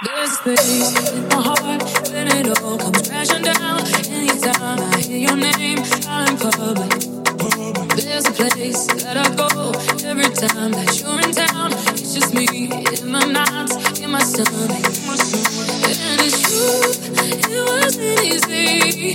There's a space in my heart when it all comes crashing down. Anytime I hear your name I'm public, there's a place that I go every time that you're in town. It's just me in my nights, in my stomach. And it's true, it wasn't easy